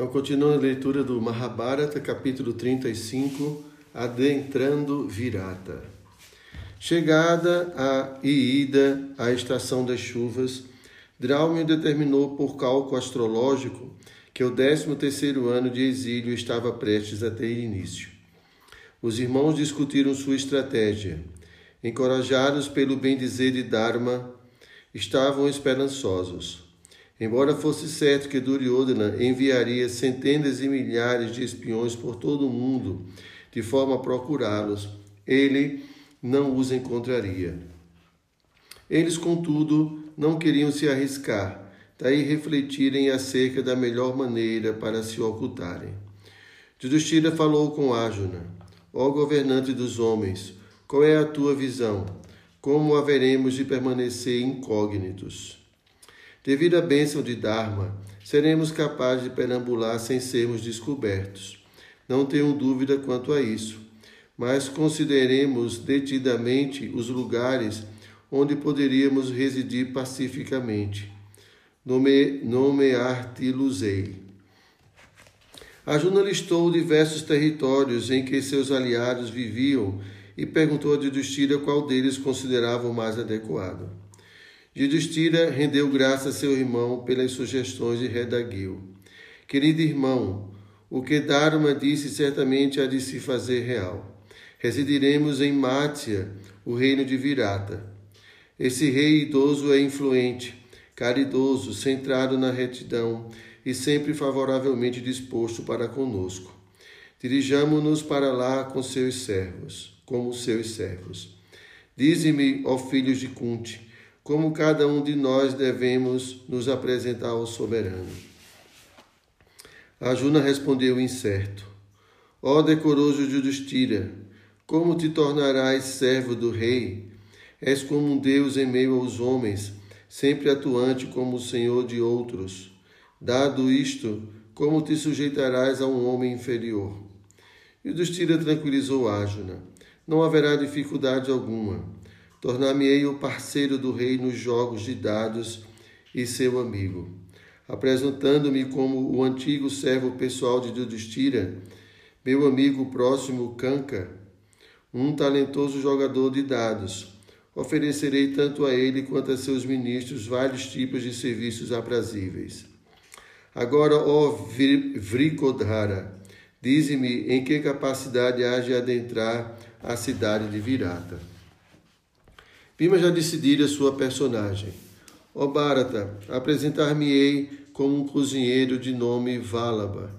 Então, continuando a leitura do Mahabharata, capítulo 35, Adentrando Virata. Chegada a, e ida à estação das chuvas, Draumio determinou por cálculo astrológico que o décimo terceiro ano de exílio estava prestes a ter início. Os irmãos discutiram sua estratégia. Encorajados pelo bem-dizer de Dharma, estavam esperançosos. Embora fosse certo que Duryodhana enviaria centenas e milhares de espiões por todo o mundo de forma a procurá-los, ele não os encontraria. Eles, contudo, não queriam se arriscar, daí refletirem acerca da melhor maneira para se ocultarem. Yudhishthira falou com Arjuna: Ó governante dos homens, qual é a tua visão? Como haveremos de permanecer incógnitos? Devido à bênção de Dharma, seremos capazes de perambular sem sermos descobertos. Não tenho dúvida quanto a isso, mas consideremos detidamente os lugares onde poderíamos residir pacificamente. Nome, Nomear-te-luzei. Arjuna listou diversos territórios em que seus aliados viviam e perguntou a Yudhishthira qual deles considerava o mais adequado. Yudhishthira rendeu graça a seu irmão pelas sugestões de Redagil. Querido irmão, o que Dharma disse certamente há de se fazer real. Residiremos em Mátia, o reino de Virata. Esse rei idoso é influente, caridoso, centrado na retidão e sempre favoravelmente disposto para conosco. Dirijamo-nos para lá com seus servos, como seus servos. Dize-me, ó filhos de Kunti, como cada um de nós devemos nos apresentar ao soberano. Arjuna respondeu incerto: Ó decoroso Judistira, como te tornarás servo do rei? És como um Deus em meio aos homens, sempre atuante como o Senhor de outros. Dado isto, como te sujeitarás a um homem inferior? Yudhishthira tranquilizou Arjuna. Não haverá dificuldade alguma. Tornar-me-ei o parceiro do rei nos jogos de dados e seu amigo apresentando-me como o antigo servo pessoal de Yudhishthira, meu amigo próximo Kanka, um talentoso jogador de dados. Oferecerei tanto a ele quanto a seus ministros vários tipos de serviços aprazíveis. Agora, ó Vrikodhara, dize-me em que capacidade há de adentrar a cidade de Virata. Bima já decidira sua personagem. Ó Bharata, apresentar-me-ei como um cozinheiro de nome Válaba.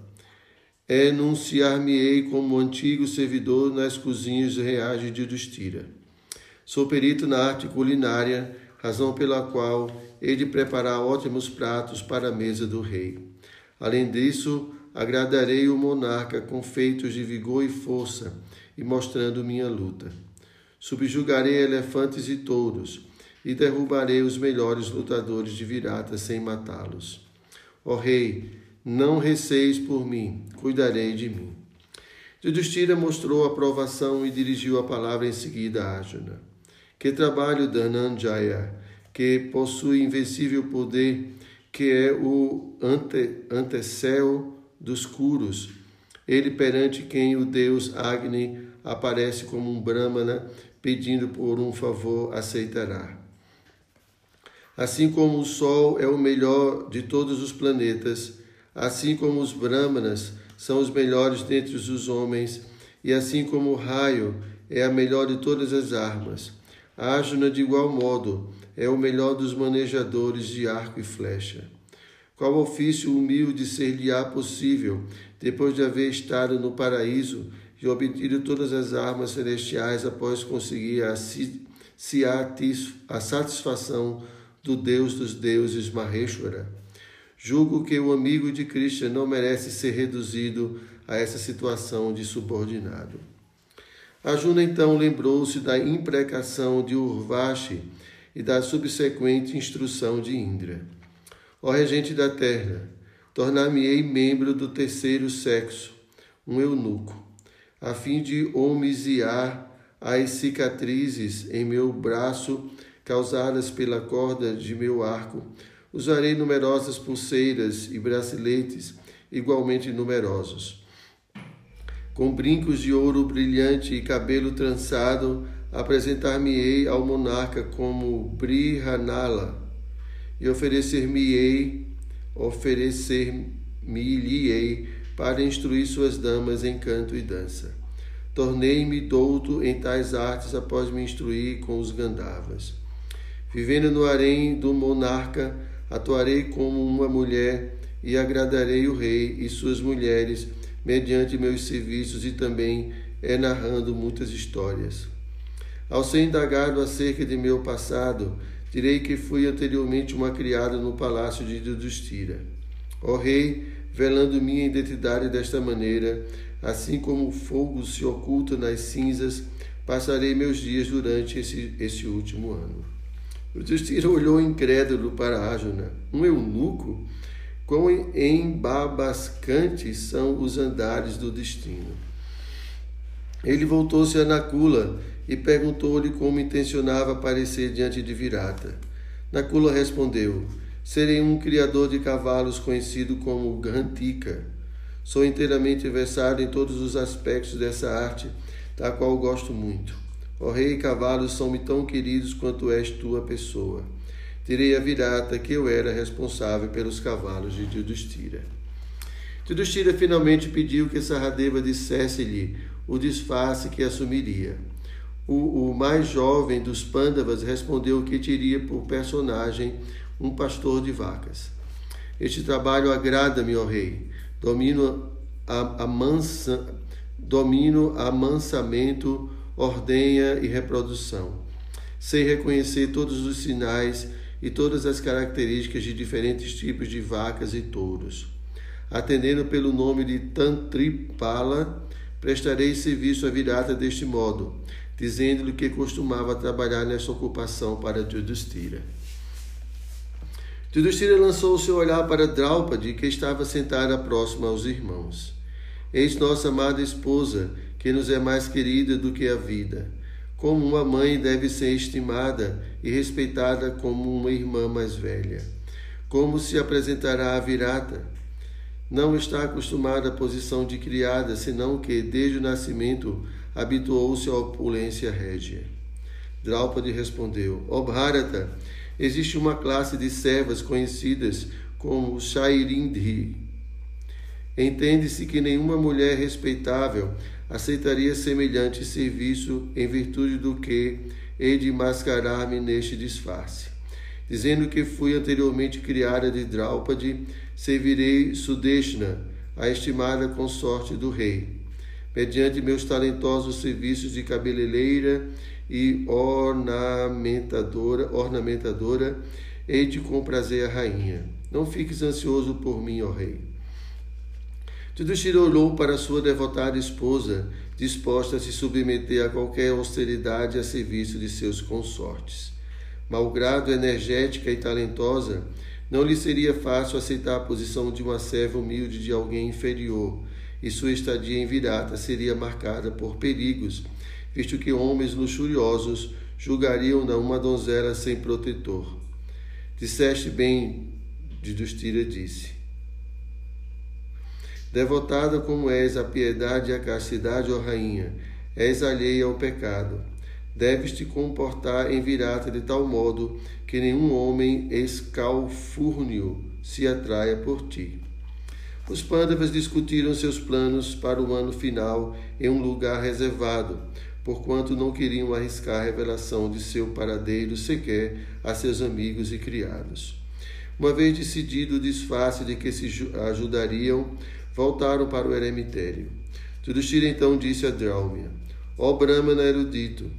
Enunciar-me-ei como antigo servidor nas cozinhas reais de Yudhishthira. Sou perito na arte culinária, razão pela qual hei de preparar ótimos pratos para a mesa do rei. Além disso, agradarei o monarca com feitos de vigor e força e mostrando minha luta. Subjugarei elefantes e touros e derrubarei os melhores lutadores de Virata sem matá-los. Ó rei, não receis por mim, cuidarei de mim. Yudhishthira mostrou aprovação e dirigiu a palavra em seguida a Arjuna. Que trabalho Dhananjaya, que possui invencível poder, que é o ante, antecel dos curos, ele perante quem o deus Agni aparece como um brahmana pedindo por um favor aceitará. Assim como o Sol é o melhor de todos os planetas, assim como os Brahmanas são os melhores dentre os homens, e assim como o raio é a melhor de todas as armas. Arjuna, de igual modo, é o melhor dos manejadores de arco e flecha. Qual ofício humilde ser-lhe-á possível, depois de haver estado no paraíso e obtido todas as armas celestiais após conseguir a, a satisfação do Deus dos deuses Maheshwara. Julgo que o amigo de Krishna não merece ser reduzido a essa situação de subordinado. Arjuna então lembrou-se da imprecação de Urvashi e da subsequente instrução de Indra. Ó regente da terra, tornar-me-ei membro do terceiro sexo, um eunuco, a fim de homiziar as cicatrizes em meu braço causadas pela corda de meu arco. Usarei numerosas pulseiras e braceletes igualmente numerosos. Com brincos de ouro brilhante e cabelo trançado, apresentar-me-ei ao monarca como Brihanala, e oferecer-me-ei, oferecer-me-lhe-ei para instruir suas damas em canto e dança. Tornei-me douto em tais artes após me instruir com os Gandharvas. Vivendo no harém do monarca, atuarei como uma mulher e agradarei o rei e suas mulheres mediante meus serviços e também é narrando muitas histórias. Ao ser indagado acerca de meu passado, direi que fui anteriormente uma criada no palácio de Yudhishthira. Ó rei, velando minha identidade desta maneira, assim como o fogo se oculta nas cinzas, passarei meus dias durante esse, esse último ano. O Justira olhou incrédulo para Ajuna. Um eunuco? Quão embabascantes são os andares do destino. Ele voltou-se a Nakula e perguntou-lhe como intencionava aparecer diante de Virata. Nakula respondeu: Serei um criador de cavalos conhecido como Gantika. Sou inteiramente versado em todos os aspectos dessa arte, da qual gosto muito. Ó rei, cavalos são-me tão queridos quanto és tua pessoa. Direi a Virata que eu era responsável pelos cavalos de Yudhishthira. Yudhishthira finalmente pediu que Saradeva dissesse-lhe o disfarce que assumiria. O, o, mais jovem dos Pandavas respondeu que teria por personagem um pastor de vacas. Este trabalho agrada-me, ó rei. Domino a, a mansa, domino amansamento ordenha e reprodução. Sei reconhecer todos os sinais e todas as características de diferentes tipos de vacas e touros. Atendendo pelo nome de Tantripala, prestarei serviço à virata deste modo, dizendo-lhe que costumava trabalhar nessa ocupação para Yudhishthira. Yudhishthira lançou o seu olhar para Draupadi, que estava sentada próxima aos irmãos. Eis nossa amada esposa, que nos é mais querida do que a vida. Como uma mãe deve ser estimada e respeitada como uma irmã mais velha. Como se apresentará a virata? Não está acostumada à posição de criada, senão que, desde o nascimento, habituou-se à opulência régia. Draupadi respondeu: Ó Bharata, existe uma classe de servas conhecidas como Shairindhi. Entende-se que nenhuma mulher respeitável aceitaria semelhante serviço em virtude do que hei de mascarar-me neste disfarce. Dizendo que fui anteriormente criada de Draupadi, servirei Sudeshna, a estimada consorte do rei. Mediante meus talentosos serviços de cabeleireira e ornamentadora, ornamentadora, hei de comprazer a rainha. Não fiques ansioso por mim, ó rei. Yudhishthira olhou para sua devotada esposa, disposta a se submeter a qualquer austeridade a serviço de seus consortes. Malgrado energética e talentosa, não lhe seria fácil aceitar a posição de uma serva humilde de alguém inferior, e sua estadia em Virata seria marcada por perigos, visto que homens luxuriosos julgariam-na uma donzela sem protetor. Disseste bem, Yudhishthira disse. Devotada como és à piedade e à castidade, ó rainha, és alheia ao pecado. Deves te comportar em virata de tal modo que nenhum homem escalfúrnio se atraia por ti. Os Pandavas discutiram seus planos para o ano final em um lugar reservado, porquanto não queriam arriscar a revelação de seu paradeiro sequer a seus amigos e criados. Uma vez decidido o disfarce de que se ajudariam, voltaram para o eremitério. Yudhishthira então disse a Draumia, ó Brahmana erudito,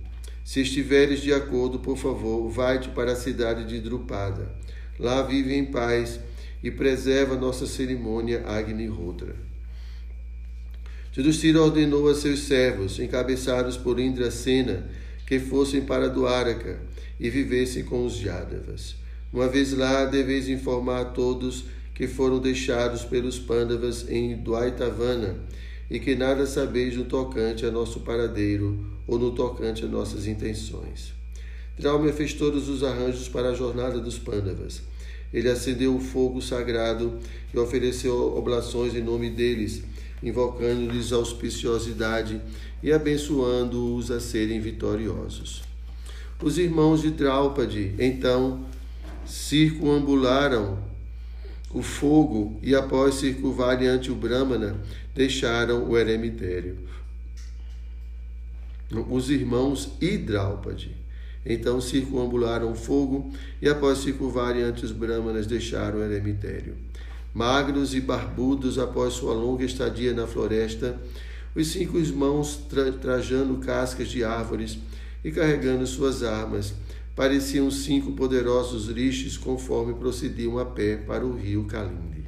se estiveres de acordo, por favor, vai-te para a cidade de Drupada. Lá vive em paz e preserva nossa cerimônia Agni-Hotra. Yudhishthira ordenou a seus servos, encabeçados por Indrasena, que fossem para Duaraka e vivessem com os Yadavas. Uma vez lá, deveis informar a todos que foram deixados pelos Pandavas em Dwaitavana, e que nada sabeis no tocante a nosso paradeiro ou no tocante a nossas intenções. Draumia fez todos os arranjos para a jornada dos Pandavas. Ele acendeu o fogo sagrado e ofereceu oblações em nome deles, invocando-lhes auspiciosidade e abençoando-os a serem vitoriosos. Os irmãos de Draupadi, então, circunambularam o fogo e, após circunvarem ante o Brahmana, deixaram o eremitério. Os irmãos Hidraupade então circunambularam o fogo e, após circunvarem ante os Brahmanas, deixaram o eremitério. Magros e barbudos, após sua longa estadia na floresta, os cinco irmãos tra trajando cascas de árvores e carregando suas armas, pareciam cinco poderosos rishis conforme procediam a pé para o rio Kalindi.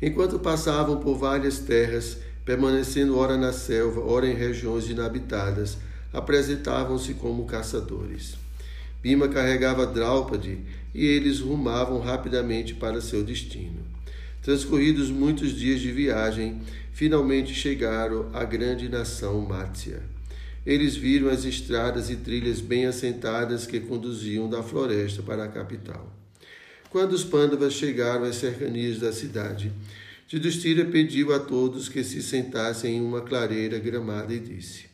Enquanto passavam por várias terras, permanecendo ora na selva, ora em regiões inabitadas, apresentavam-se como caçadores. Bima carregava Draupadi e eles rumavam rapidamente para seu destino. Transcorridos muitos dias de viagem, finalmente chegaram à grande nação Mátia. Eles viram as estradas e trilhas bem assentadas que conduziam da floresta para a capital. Quando os pândavas chegaram às cercanias da cidade, Tidustira pediu a todos que se sentassem em uma clareira gramada e disse: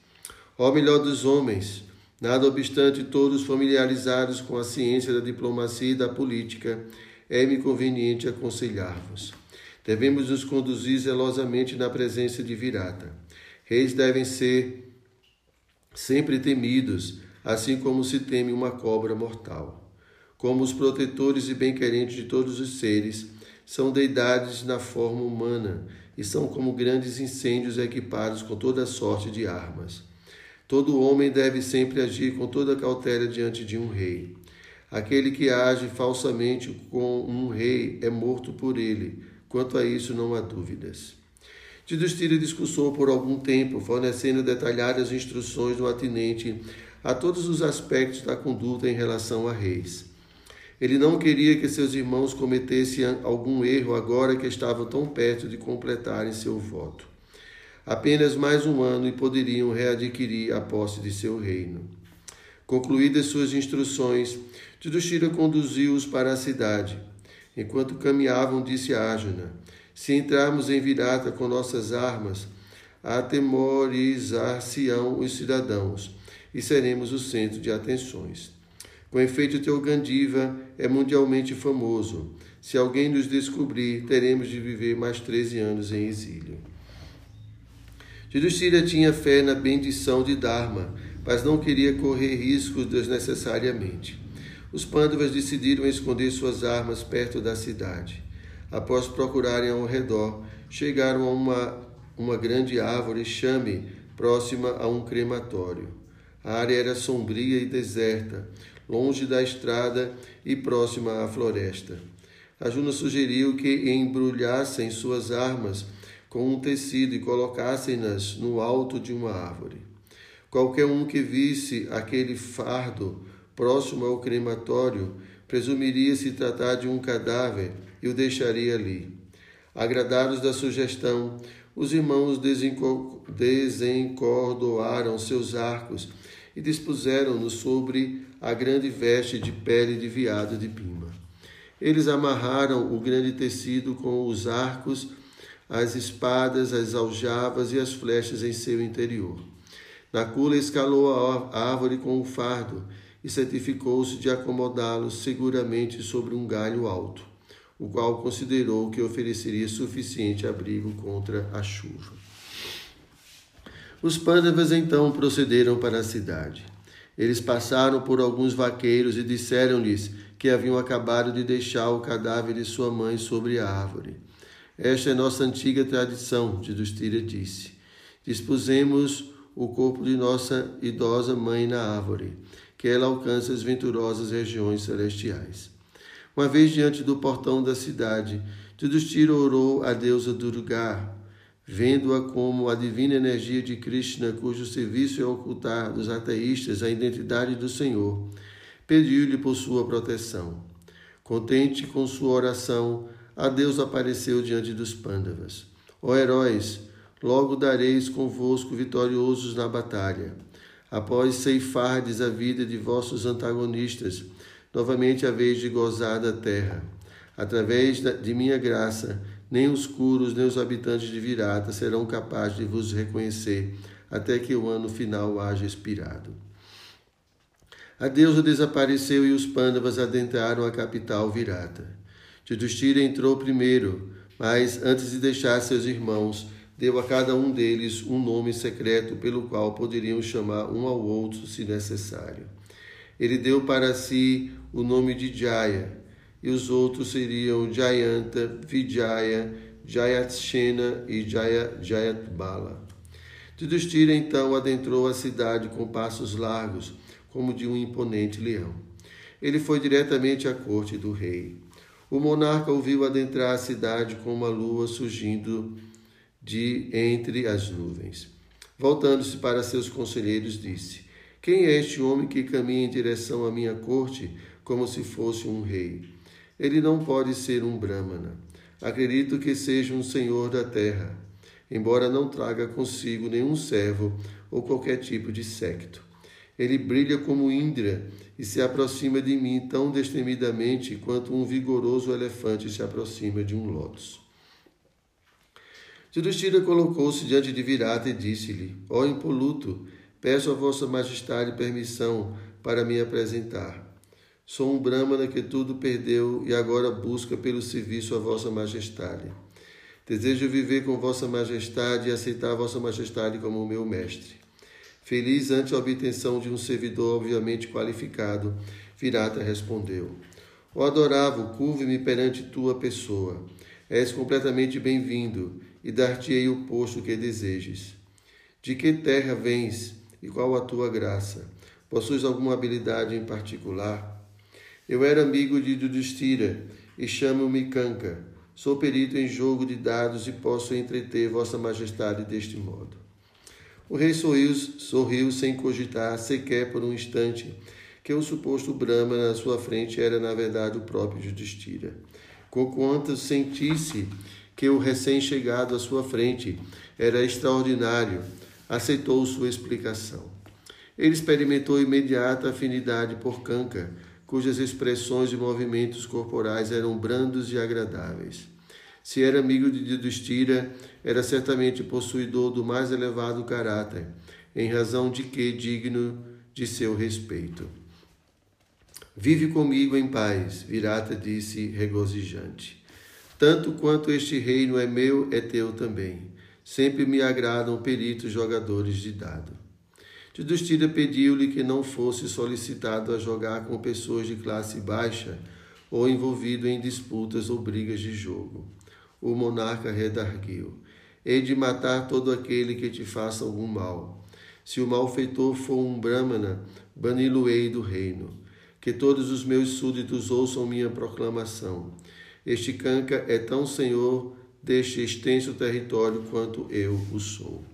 Ó melhor dos homens, nada obstante todos familiarizados com a ciência da diplomacia e da política, é-me conveniente aconselhar-vos. Devemos nos conduzir zelosamente na presença de Virata. Reis devem ser sempre temidos, assim como se teme uma cobra mortal. Como os protetores e bem-querentes de todos os seres, são deidades na forma humana e são como grandes incêndios equipados com toda sorte de armas. Todo homem deve sempre agir com toda cautela diante de um rei. Aquele que age falsamente com um rei é morto por ele. Quanto a isso, não há dúvidas. Tidustira discursou por algum tempo, fornecendo detalhadas instruções no atinente a todos os aspectos da conduta em relação a reis. Ele não queria que seus irmãos cometessem algum erro agora que estavam tão perto de completarem seu voto. Apenas mais um ano e poderiam readquirir a posse de seu reino. Concluídas suas instruções, Tidustira conduziu-os para a cidade. Enquanto caminhavam, disse a Arjuna: Se entrarmos em Virata com nossas armas, atemorizar-se-ão os cidadãos e seremos o centro de atenções. Com efeito, teu Gandiva é mundialmente famoso. Se alguém nos descobrir, teremos de viver mais 13 anos em exílio. Yudhishthira tinha fé na bendição de Dharma, mas não queria correr riscos desnecessariamente. Os Pandavas decidiram esconder suas armas perto da cidade. Após procurarem ao redor, chegaram a uma, uma grande árvore chame próxima a um crematório. A área era sombria e deserta, longe da estrada e próxima à floresta. A Juna sugeriu que embrulhassem suas armas com um tecido e colocassem-nas no alto de uma árvore. Qualquer um que visse aquele fardo próximo ao crematório presumiria se tratar de um cadáver e o deixaria ali. Agradados da sugestão, os irmãos desencordoaram seus arcos e dispuseram-nos sobre a grande veste de pele de veado de pima. Eles amarraram o grande tecido com os arcos as espadas, as aljavas e as flechas em seu interior. Nakula escalou a árvore com o fardo e certificou-se de acomodá-lo seguramente sobre um galho alto, o qual considerou que ofereceria suficiente abrigo contra a chuva. Os Pandavas então procederam para a cidade. Eles passaram por alguns vaqueiros e disseram-lhes que haviam acabado de deixar o cadáver de sua mãe sobre a árvore. Esta é nossa antiga tradição, Judistira disse. Dispusemos o corpo de nossa idosa mãe na árvore, que ela alcance as venturosas regiões celestiais. Uma vez diante do portão da cidade, Judistira orou a deusa Durga, vendo-a como a divina energia de Krishna, cujo serviço é ocultar dos ateístas a identidade do Senhor, pediu-lhe por sua proteção. Contente com sua oração, a Deus apareceu diante dos Pândavas. Ó heróis, logo dareis convosco vitoriosos na batalha. Após ceifardes a vida de vossos antagonistas, novamente a vez de gozar da terra. Através de minha graça, nem os curos, nem os habitantes de Virata serão capazes de vos reconhecer, até que o ano final haja expirado. A deusa desapareceu e os pândavas adentraram a capital Virata. Yudhishthira entrou primeiro, mas antes de deixar seus irmãos, deu a cada um deles um nome secreto pelo qual poderiam chamar um ao outro se necessário. Ele deu para si o nome de Jaya, e os outros seriam Jayanta, Vijaya, Jayatshena e Jaya, Jayatbala. Yudhishthira então adentrou a cidade com passos largos, como de um imponente leão. Ele foi diretamente à corte do rei. O monarca ouviu adentrar a cidade com uma lua surgindo de entre as nuvens. Voltando-se para seus conselheiros, disse: Quem é este homem que caminha em direção à minha corte como se fosse um rei? Ele não pode ser um Brahmana. Acredito que seja um senhor da terra, embora não traga consigo nenhum servo ou qualquer tipo de secto. Ele brilha como Indra e se aproxima de mim tão destemidamente quanto um vigoroso elefante se aproxima de um lótus. Yudhishthira colocou-se diante de Virata e disse-lhe: Ó oh, impoluto, peço a vossa majestade permissão para me apresentar. Sou um brahmana que tudo perdeu e agora busca pelo serviço a vossa majestade. Desejo viver com vossa majestade e aceitar vossa majestade como meu mestre. Feliz ante a obtenção de um servidor obviamente qualificado, Virata respondeu: Ó adorável, curve-me perante tua pessoa. És completamente bem-vindo e dar-te-ei o posto que desejes. De que terra vens e qual a tua graça? Possuis alguma habilidade em particular? Eu era amigo de Yudhishthira e chamo-me Kanka. Sou perito em jogo de dados e posso entreter Vossa Majestade deste modo. O rei sorriu, sorriu sem cogitar sequer por um instante que o suposto Brahma na sua frente era na verdade o próprio Yudhishthira. Conquanto sentisse que o recém-chegado à sua frente era extraordinário, aceitou sua explicação. Ele experimentou imediata afinidade por Kanka, cujas expressões e movimentos corporais eram brandos e agradáveis. Se era amigo de Yudhishthira, era certamente possuidor do mais elevado caráter, em razão de que digno de seu respeito. Vive comigo em paz, Virata disse regozijante. Tanto quanto este reino é meu, é teu também. Sempre me agradam peritos jogadores de dado. Yudhishthira pediu-lhe que não fosse solicitado a jogar com pessoas de classe baixa ou envolvido em disputas ou brigas de jogo. O monarca redarguiu: Hei de matar todo aquele que te faça algum mal. Se o malfeitor for um brahmana, bani-lo-ei do reino. Que todos os meus súditos ouçam minha proclamação. Este canca é tão senhor deste extenso território quanto eu o sou.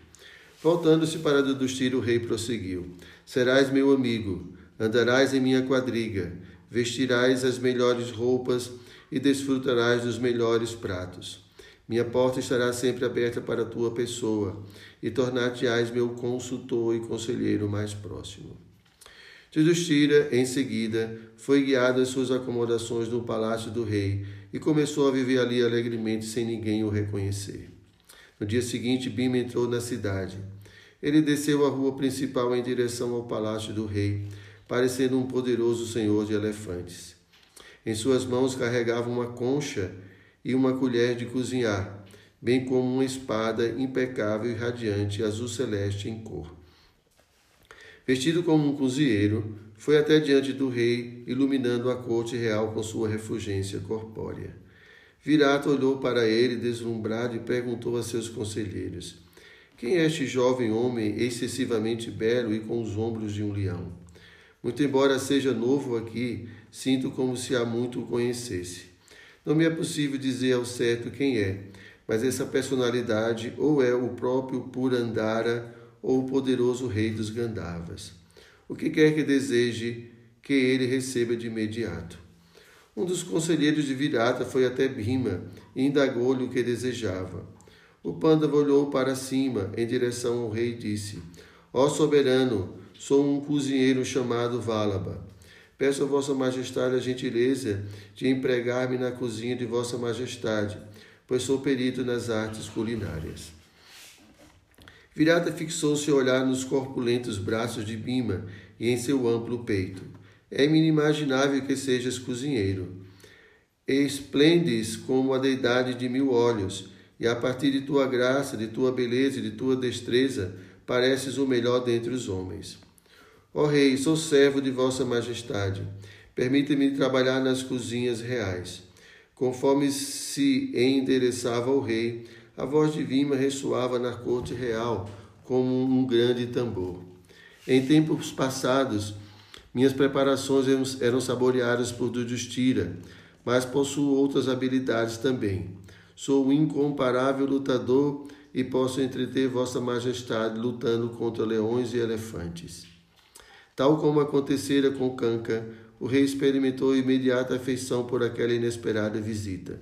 Voltando-se para Dudustira, o rei prosseguiu: Serás meu amigo, andarás em minha quadriga, vestirás as melhores roupas e desfrutarás dos melhores pratos. Minha porta estará sempre aberta para a tua pessoa, e tornar-te-ás meu consultor e conselheiro mais próximo. Yudhishthira, em seguida, foi guiado às suas acomodações no palácio do rei e começou a viver ali alegremente sem ninguém o reconhecer. No dia seguinte, Bima entrou na cidade. Ele desceu a rua principal em direção ao palácio do rei, parecendo um poderoso senhor de elefantes. Em suas mãos carregava uma concha e uma colher de cozinhar, bem como uma espada impecável e radiante, azul celeste em cor. Vestido como um cozinheiro, foi até diante do rei, iluminando a corte real com sua refulgência corpórea. Virata olhou para ele, deslumbrado, e perguntou a seus conselheiros: Quem é este jovem homem excessivamente belo e com os ombros de um leão? Muito embora seja novo aqui, sinto como se há muito o conhecesse. Não me é possível dizer ao certo quem é, mas essa personalidade ou é o próprio Purandara ou o poderoso rei dos Gandharvas o que quer que deseje que ele receba de imediato. Um dos conselheiros de Virata foi até Bhima e indagou-lhe o que desejava. O Pandava olhou para cima, em direção ao rei, e disse: Ó soberano, sou um cozinheiro chamado Valaba. Peço a Vossa Majestade a gentileza de empregar-me na cozinha de Vossa Majestade, pois sou perito nas artes culinárias. Virata fixou seu olhar nos corpulentos braços de Bima e em seu amplo peito. É-me inimaginável que sejas cozinheiro. Esplendes como a deidade de mil olhos, e a partir de tua graça, de tua beleza e de tua destreza, pareces o melhor dentre os homens. Ó Rei, sou servo de Vossa Majestade. Permita-me trabalhar nas cozinhas reais. Conforme se endereçava ao rei, a voz de Vima ressoava na corte real como um grande tambor. Em tempos passados, minhas preparações eram saboreadas por Dudustira, mas possuo outras habilidades também. Sou um incomparável lutador e posso entreter Vossa Majestade lutando contra leões e elefantes. Tal como acontecera com Canca, o rei experimentou imediata afeição por aquela inesperada visita.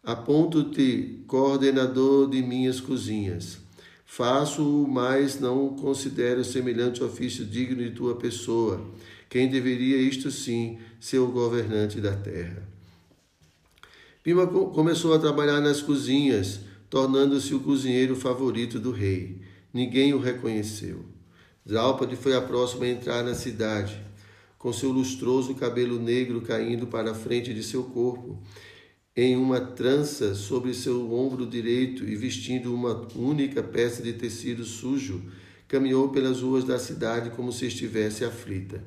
Aponto-te coordenador de minhas cozinhas. Faço-o, mas não considero semelhante ofício digno de tua pessoa. Quem deveria, isto sim, ser o governante da terra. Pima começou a trabalhar nas cozinhas, tornando-se o cozinheiro favorito do rei. Ninguém o reconheceu. Draupadi foi a próxima a entrar na cidade, com seu lustroso cabelo negro caindo para a frente de seu corpo em uma trança sobre seu ombro direito e vestindo uma única peça de tecido sujo, caminhou pelas ruas da cidade como se estivesse aflita.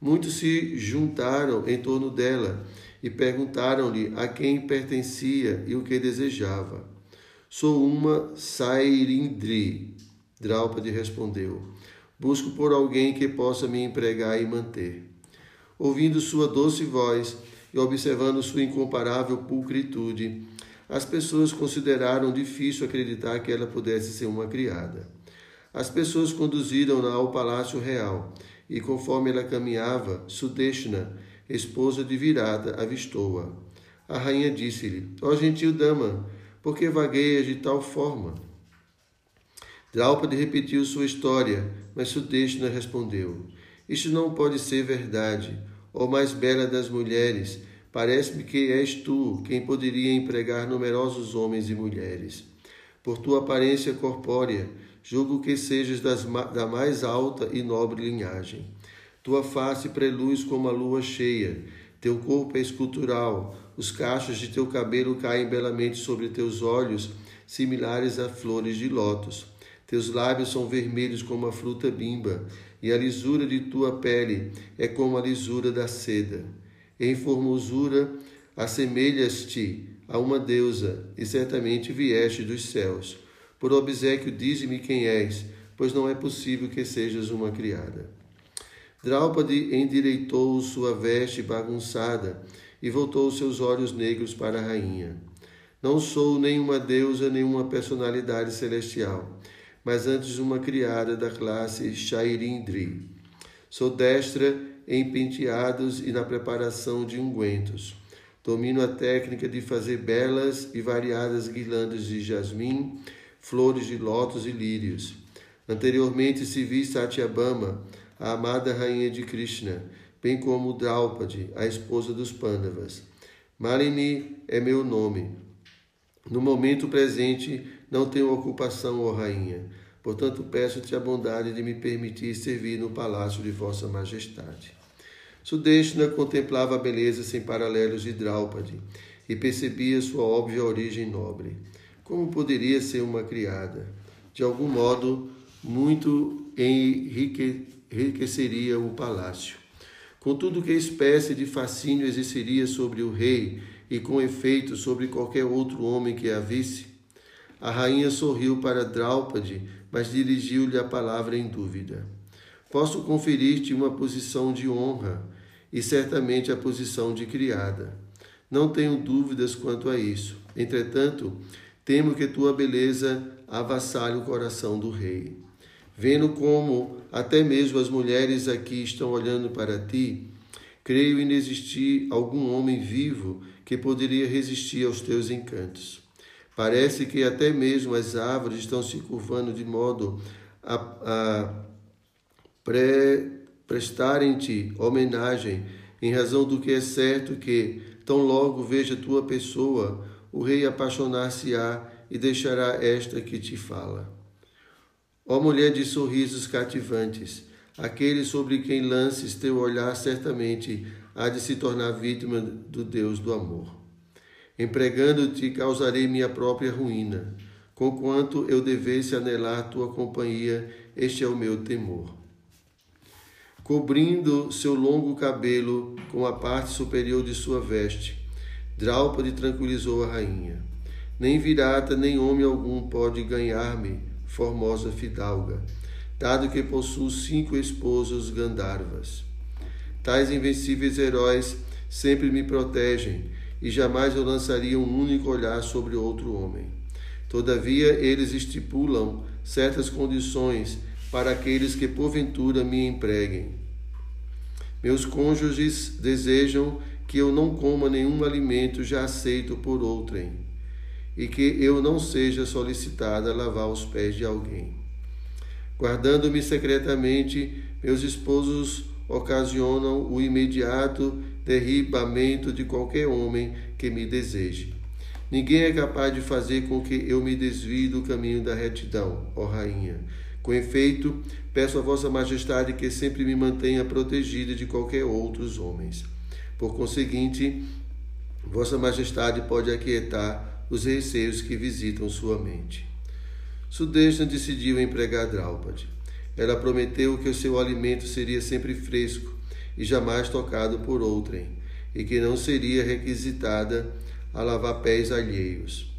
Muitos se juntaram em torno dela e perguntaram-lhe a quem pertencia e o que desejava. Sou uma Sairindri, Draupadi respondeu. Busco por alguém que possa me empregar e manter. Ouvindo sua doce voz, e observando sua incomparável pulcritude, as pessoas consideraram difícil acreditar que ela pudesse ser uma criada. As pessoas conduziram-na ao palácio real, e conforme ela caminhava, Sudeshna, esposa de Virata, avistou-a. A rainha disse-lhe: Ó oh, gentil dama, por que vagueias de tal forma? Draupadi repetiu sua história, mas Sudeshna respondeu: Isto não pode ser verdade ó mais bela das mulheres, parece-me que és tu quem poderia empregar numerosos homens e mulheres. Por tua aparência corpórea, julgo que sejas das, da mais alta e nobre linhagem. Tua face preluz como a lua cheia, teu corpo é escultural, os cachos de teu cabelo caem belamente sobre teus olhos, similares a flores de lótus. Teus lábios são vermelhos como a fruta bimba, e a lisura de tua pele é como a lisura da seda. Em formosura assemelhas-te a uma deusa, e certamente vieste dos céus. Por obsequio, dize-me quem és, pois não é possível que sejas uma criada. Draupadi endireitou sua veste bagunçada e voltou seus olhos negros para a rainha. Não sou nenhuma deusa, nenhuma personalidade celestial mas antes uma criada da classe Shairindri. Sou destra em penteados e na preparação de ungüentos. Domino a técnica de fazer belas e variadas guirlandas de jasmim, flores de lótus e lírios. Anteriormente se vi Satyabama, a amada rainha de Krishna, bem como Draupadi, a esposa dos Pandavas. Malini é meu nome. No momento presente, não tenho ocupação, ó rainha. Portanto, peço-te a bondade de me permitir servir no palácio de vossa majestade. Sudeshna contemplava a beleza sem paralelos de Draupadi e percebia sua óbvia origem nobre. Como poderia ser uma criada? De algum modo, muito enriqueceria o palácio. Contudo, que espécie de fascínio exerceria sobre o rei e, com efeito, sobre qualquer outro homem que a visse? A rainha sorriu para Draupadi, mas dirigiu-lhe a palavra em dúvida. Posso conferir-te uma posição de honra e certamente a posição de criada. Não tenho dúvidas quanto a isso. Entretanto, temo que tua beleza avassale o coração do rei. Vendo como até mesmo as mulheres aqui estão olhando para ti, creio inexistir algum homem vivo que poderia resistir aos teus encantos. Parece que até mesmo as árvores estão se curvando de modo a, a pre, prestarem-te homenagem, em razão do que é certo que, tão logo veja tua pessoa, o rei apaixonar-se-á e deixará esta que te fala. Ó mulher de sorrisos cativantes, aquele sobre quem lances teu olhar certamente há de se tornar vítima do Deus do amor. Empregando-te, causarei minha própria ruína. Conquanto eu devesse anelar tua companhia, este é o meu temor. Cobrindo seu longo cabelo com a parte superior de sua veste, Draupadi tranquilizou a rainha. Nem virata, nem homem algum pode ganhar-me, formosa fidalga, dado que possuo cinco esposos Gandharvas. Tais invencíveis heróis sempre me protegem, e jamais eu lançaria um único olhar sobre outro homem. Todavia, eles estipulam certas condições para aqueles que porventura me empreguem. Meus cônjuges desejam que eu não coma nenhum alimento já aceito por outrem, e que eu não seja solicitada a lavar os pés de alguém. Guardando-me secretamente, meus esposos ocasionam o imediato derribamento de qualquer homem que me deseje. Ninguém é capaz de fazer com que eu me desvie do caminho da retidão, ó Rainha. Com efeito, peço a Vossa Majestade que sempre me mantenha protegida de qualquer outros homens. Por conseguinte, Vossa Majestade pode aquietar os receios que visitam sua mente. Sudeshna decidiu empregar Draupadi. Ela prometeu que o seu alimento seria sempre fresco e jamais tocado por outrem, e que não seria requisitada a lavar pés alheios.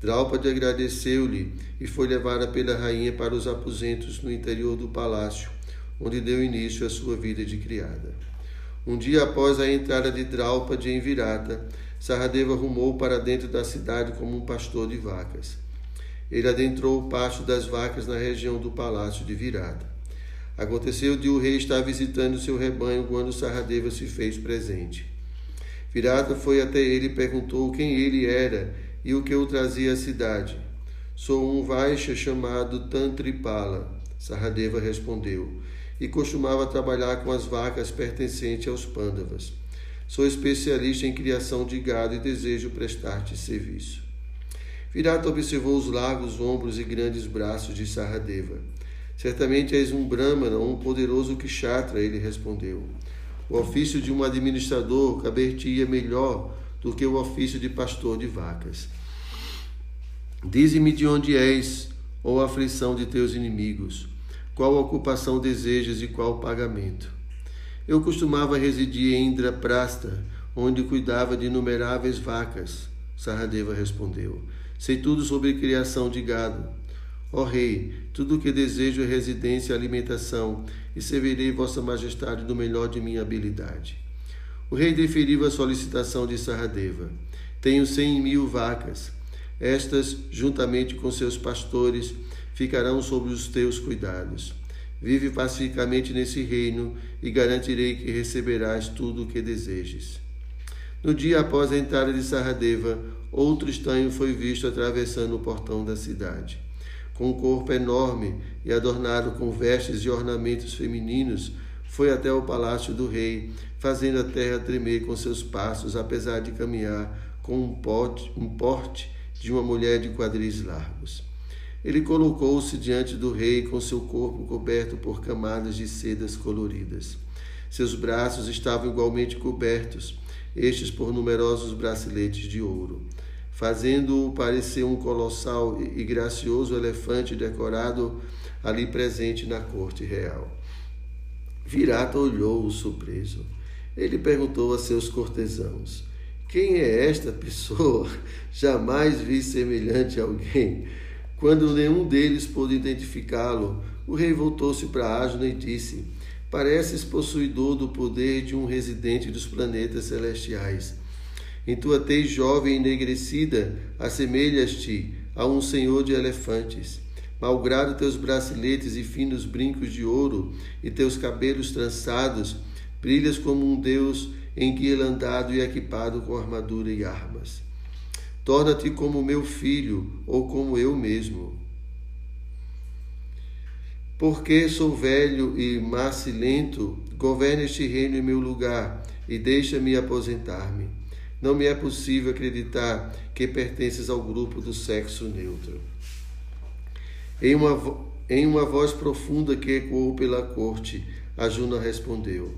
Draupadi agradeceu-lhe e foi levada pela rainha para os aposentos no interior do palácio, onde deu início à sua vida de criada. Um dia após a entrada de Draupadi em Virata, Saradeva rumou para dentro da cidade como um pastor de vacas. Ele adentrou o pasto das vacas na região do palácio de Virata. Aconteceu de o rei estar visitando seu rebanho quando Saradeva se fez presente. Virata foi até ele e perguntou quem ele era e o que o trazia à cidade. Sou um Vaisha chamado Tantripala, Saradeva respondeu, e costumava trabalhar com as vacas pertencentes aos Pandavas. Sou especialista em criação de gado e desejo prestar-te serviço. Virata observou os largos ombros e grandes braços de Saradeva. Certamente és um Brahmana, um poderoso Kshatra, ele respondeu. O ofício de um administrador caber-te-ia melhor do que o ofício de pastor de vacas. Dize-me de onde és, ou a aflição de teus inimigos, qual ocupação desejas e qual pagamento. Eu costumava residir em Indraprasta, onde cuidava de inumeráveis vacas. Saradeva respondeu. Sei tudo sobre criação de gado. Ó Rei, tudo o que desejo é residência e alimentação, e servirei Vossa Majestade do melhor de minha habilidade. O rei deferiu a solicitação de Saradeva. Tenho cem mil vacas. Estas, juntamente com seus pastores, ficarão sob os teus cuidados. Vive pacificamente nesse reino e garantirei que receberás tudo o que desejes. No dia após a entrada de Saradeva, outro estranho foi visto atravessando o portão da cidade. Com um corpo enorme e adornado com vestes e ornamentos femininos, foi até o palácio do rei, fazendo a terra tremer com seus passos, apesar de caminhar com um, pote, um porte de uma mulher de quadris largos. Ele colocou-se diante do rei com seu corpo coberto por camadas de sedas coloridas. Seus braços estavam igualmente cobertos estes por numerosos braceletes de ouro, fazendo-o parecer um colossal e gracioso elefante decorado ali presente na corte real. Virata olhou-o surpreso. Ele perguntou a seus cortesãos: Quem é esta pessoa? Jamais vi semelhante a alguém. Quando nenhum deles pôde identificá-lo, o rei voltou-se para Asna e disse: Pareces possuidor do poder de um residente dos planetas celestiais. Em tua tez jovem enegrecida, assemelhas-te a um senhor de elefantes. Malgrado teus braceletes e finos brincos de ouro e teus cabelos trançados, brilhas como um deus enguirlandado e equipado com armadura e armas. Torna-te como meu filho ou como eu mesmo. Porque sou velho e macilento, governe este reino em meu lugar e deixa-me aposentar-me. Não me é possível acreditar que pertences ao grupo do sexo neutro. Em uma, em uma voz profunda que ecoou pela corte, a Juna respondeu: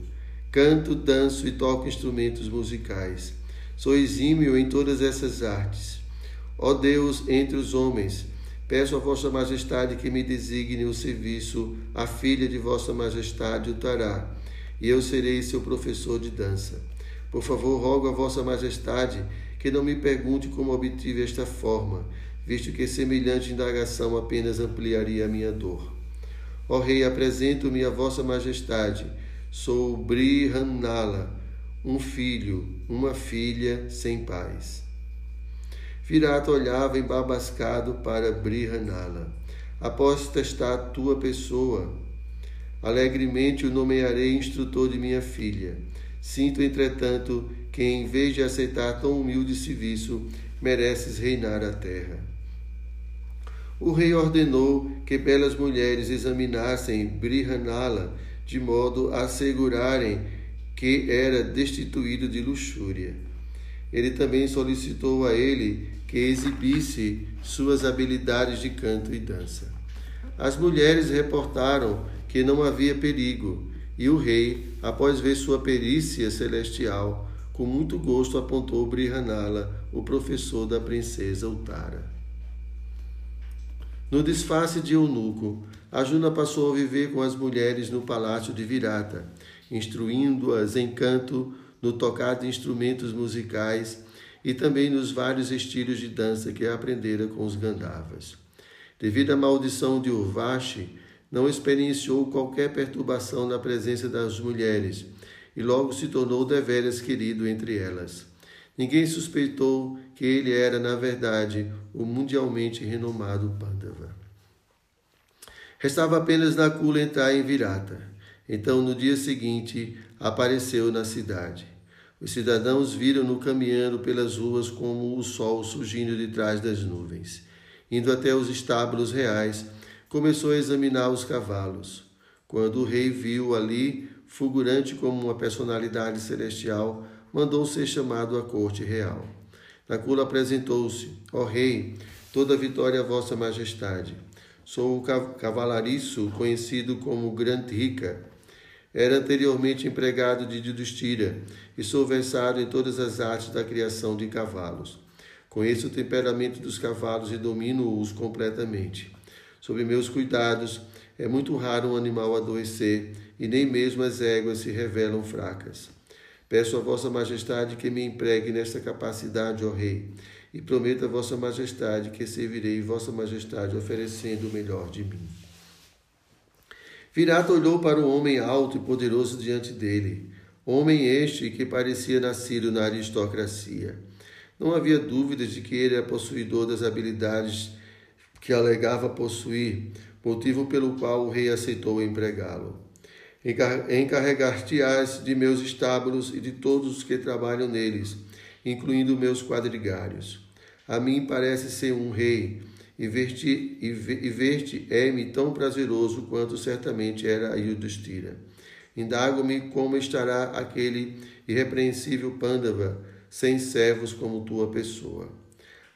Canto, danço e toco instrumentos musicais. Sou exímio em todas essas artes. Ó Deus entre os homens, peço a Vossa Majestade que me designe o serviço à filha de Vossa Majestade, o Tará, e eu serei seu professor de dança. Por favor, rogo a Vossa Majestade que não me pergunte como obtive esta forma, visto que semelhante indagação apenas ampliaria a minha dor. Ó Rei, apresento-me a Vossa Majestade. Sou Brihanala, um filho, uma filha sem pais. Virata olhava embabascado para Brihanala. Após testar tua pessoa, alegremente o nomearei instrutor de minha filha. Sinto, entretanto, que em vez de aceitar tão humilde serviço, mereces reinar a terra. O rei ordenou que belas mulheres examinassem Brihanala, de modo a assegurarem que era destituído de luxúria. Ele também solicitou a ele que exibisse suas habilidades de canto e dança. As mulheres reportaram que não havia perigo, e o rei, após ver sua perícia celestial, com muito gosto apontou Brihanala, o professor da princesa Utara. No disfarce de eunuco, Juna passou a viver com as mulheres no palácio de Virata, instruindo-as em canto, no tocar de instrumentos musicais e também nos vários estilos de dança que aprendera com os Gandhavas. Devido à maldição de Urvashi, não experienciou qualquer perturbação na presença das mulheres e logo se tornou deveras querido entre elas. Ninguém suspeitou que ele era, na verdade, o mundialmente renomado Pandava. Restava apenas Nakula entrar em Virata. Então, no dia seguinte, apareceu na cidade. Os cidadãos viram-no caminhando pelas ruas como o sol surgindo de trás das nuvens. Indo até os estábulos reais, começou a examinar os cavalos. Quando o rei viu ali fulgurante como uma personalidade celestial, mandou ser chamado à corte real. Nakula apresentou-se: Ó rei, toda vitória a vossa majestade. Sou o cavalariço conhecido como Grantrika. Era anteriormente empregado de Yudhishthira e sou versado em todas as artes da criação de cavalos. Conheço o temperamento dos cavalos e domino-os completamente. Sob meus cuidados, é muito raro um animal adoecer e nem mesmo as éguas se revelam fracas. Peço a Vossa Majestade que me empregue nesta capacidade, ó Rei, e prometo a Vossa Majestade que servirei Vossa Majestade oferecendo o melhor de mim. Virata olhou para o homem alto e poderoso diante dele, homem este que parecia nascido na aristocracia. Não havia dúvidas de que ele era possuidor das habilidades que alegava possuir, motivo pelo qual o rei aceitou empregá-lo. Encarregar-te-ás de meus estábulos e de todos os que trabalham neles, incluindo meus quadrigários. A mim parece ser um rei, e ver-te ver é-me tão prazeroso quanto certamente era a Yudhishthira. Indago-me como estará aquele irrepreensível Pandava, sem servos como tua pessoa.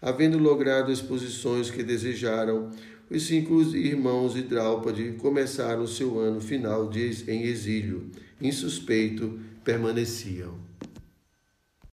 Havendo logrado exposições que desejaram, os cinco irmãos de Draupadi começaram seu ano final de, em exílio. Insuspeito, permaneciam.